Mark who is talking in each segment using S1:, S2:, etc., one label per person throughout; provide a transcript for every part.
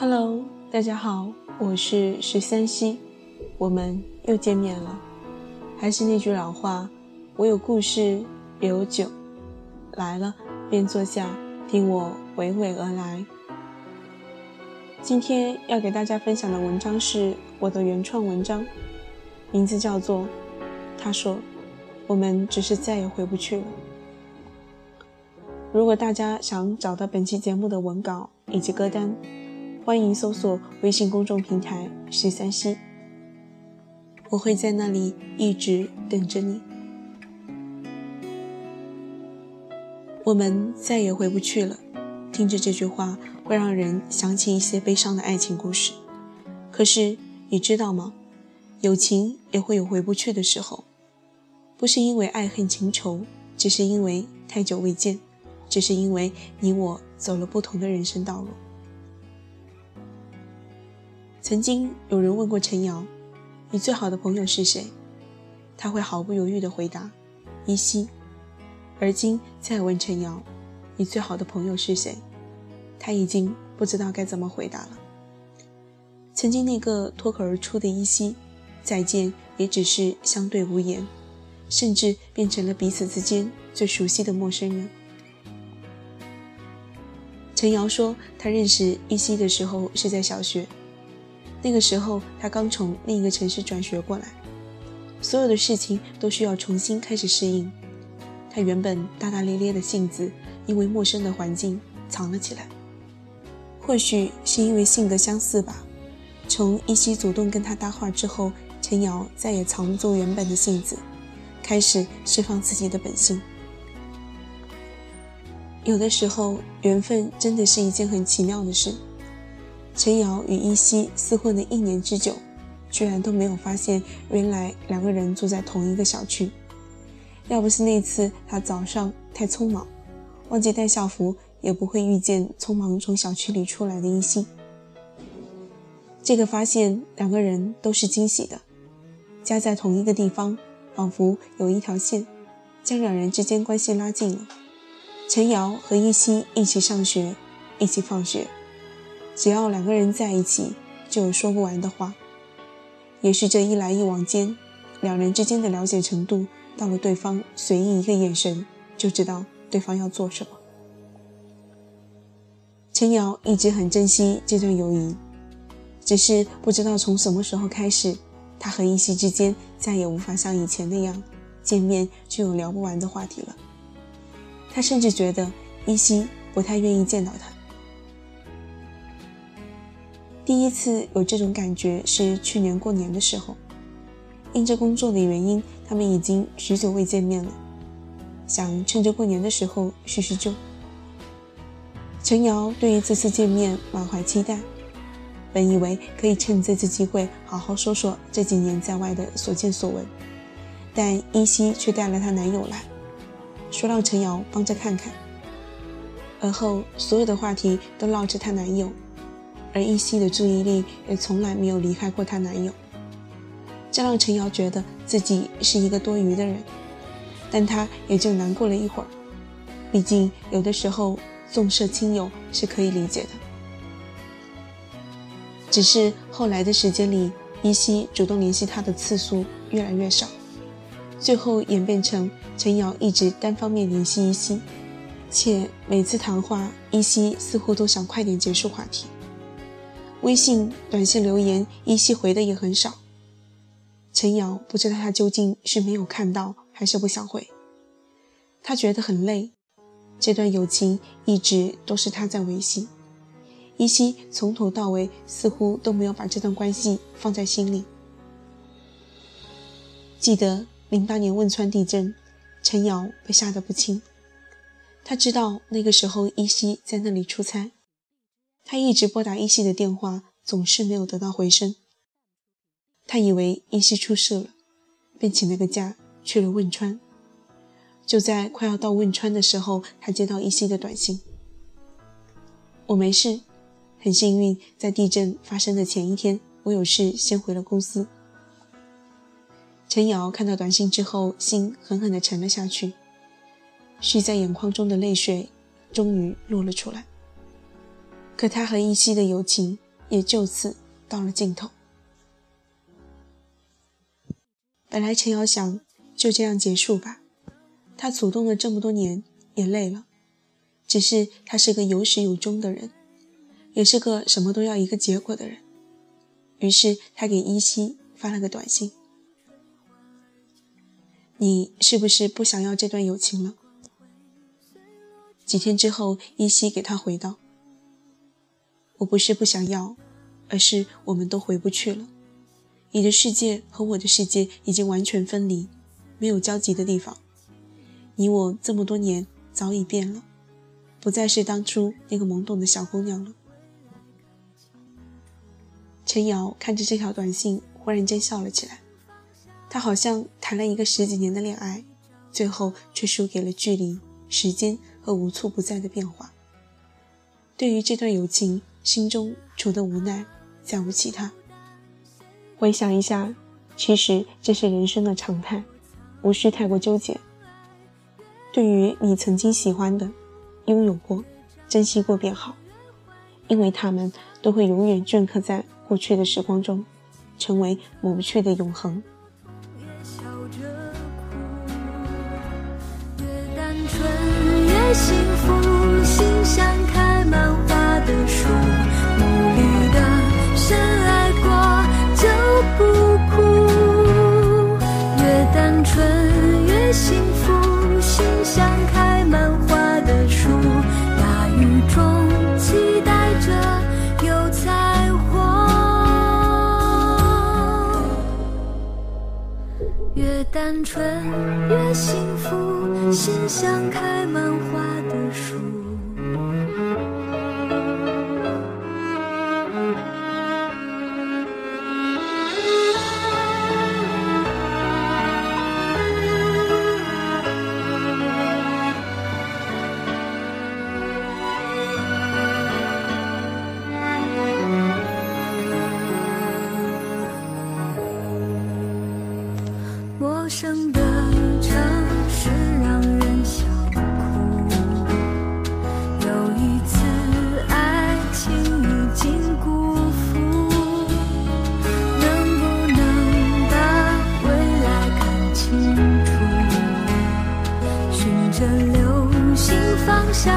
S1: Hello，大家好，我是十三溪，我们又见面了。还是那句老话，我有故事，也有酒，来了便坐下，听我娓娓而来。今天要给大家分享的文章是我的原创文章，名字叫做《他说我们只是再也回不去了》。如果大家想找到本期节目的文稿以及歌单，欢迎搜索微信公众平台“十三溪”，我会在那里一直等着你。我们再也回不去了。听着这句话，会让人想起一些悲伤的爱情故事。可是你知道吗？友情也会有回不去的时候，不是因为爱恨情仇，只是因为太久未见，只是因为你我走了不同的人生道路。曾经有人问过陈瑶：“你最好的朋友是谁？”他会毫不犹豫地回答：“依稀。”而今再问陈瑶：“你最好的朋友是谁？”他已经不知道该怎么回答了。曾经那个脱口而出的依稀，再见也只是相对无言，甚至变成了彼此之间最熟悉的陌生人。陈瑶说，他认识依稀的时候是在小学，那个时候他刚从另一个城市转学过来，所有的事情都需要重新开始适应。他原本大大咧咧的性子，因为陌生的环境藏了起来。或许是因为性格相似吧，从依稀主动跟他搭话之后，陈瑶再也藏不住原本的性子，开始释放自己的本性。有的时候，缘分真的是一件很奇妙的事。陈瑶与依稀厮混了一年之久，居然都没有发现原来两个人住在同一个小区。要不是那次他早上太匆忙，忘记带校服。也不会遇见匆忙从小区里出来的依稀。这个发现两个人都是惊喜的，家在同一个地方，仿佛有一条线将两人之间关系拉近了。陈瑶和依稀一起上学，一起放学，只要两个人在一起，就有说不完的话。也许这一来一往间，两人之间的了解程度到了，对方随意一个眼神就知道对方要做什么。陈瑶一直很珍惜这段友谊，只是不知道从什么时候开始，他和依稀之间再也无法像以前那样见面就有聊不完的话题了。他甚至觉得依稀不太愿意见到他。第一次有这种感觉是去年过年的时候，因着工作的原因，他们已经许久未见面了，想趁着过年的时候叙叙旧。陈瑶对于这次见面满怀期待，本以为可以趁这次机会好好说说这几年在外的所见所闻，但依稀却带了她男友来，说让陈瑶帮着看看。而后所有的话题都绕着她男友，而依稀的注意力也从来没有离开过她男友，这让陈瑶觉得自己是一个多余的人，但她也就难过了一会儿，毕竟有的时候。纵涉亲友是可以理解的，只是后来的时间里，依稀主动联系他的次数越来越少，最后演变成陈瑶一直单方面联系依稀，且每次谈话，依稀似乎都想快点结束话题。微信、短信留言，依稀回的也很少。陈瑶不知道他究竟是没有看到，还是不想回，他觉得很累。这段友情一直都是他在维系，依稀从头到尾似乎都没有把这段关系放在心里。记得零八年汶川地震，陈瑶被吓得不轻。他知道那个时候依稀在那里出差，他一直拨打依稀的电话，总是没有得到回声。他以为依稀出事了，便请了个假去了汶川。就在快要到汶川的时候，他接到依稀的短信：“我没事，很幸运，在地震发生的前一天，我有事先回了公司。”陈瑶看到短信之后，心狠狠地沉了下去，蓄在眼眶中的泪水终于落了出来。可他和依稀的友情也就此到了尽头。本来陈瑶想就这样结束吧，他主动了这么多年也累了。只是他是个有始有终的人，也是个什么都要一个结果的人。于是他给依稀发了个短信：“你是不是不想要这段友情了？”几天之后，依稀给他回道：“我不是不想要，而是我们都回不去了。你的世界和我的世界已经完全分离，没有交集的地方。你我这么多年早已变了。”不再是当初那个懵懂的小姑娘了。陈瑶看着这条短信，忽然间笑了起来。她好像谈了一个十几年的恋爱，最后却输给了距离、时间和无处不在的变化。对于这段友情，心中除了无奈，再无其他。回想一下，其实这是人生的常态，无需太过纠结。对于你曾经喜欢的。拥有过，珍惜过便好，因为他们都会永远镌刻在过去的时光中，成为抹不去的永恒。
S2: 越单纯，越幸福，心像单纯越幸福，心像开满花的树。陌生的城市让人想哭。有一次爱情已经辜负，能不能把未来看清楚？寻着流星方向，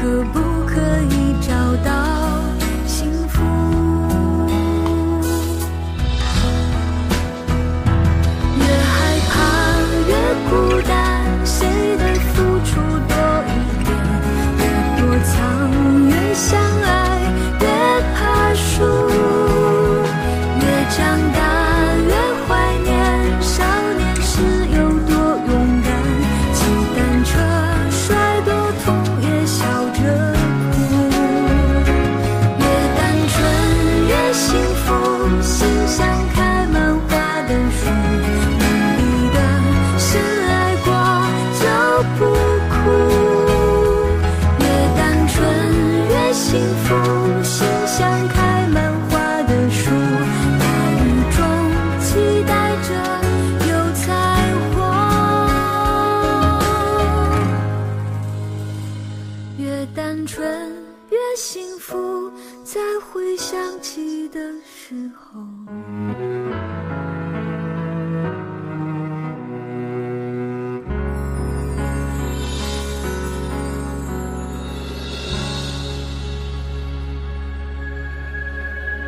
S2: 可不？在回想起的时候。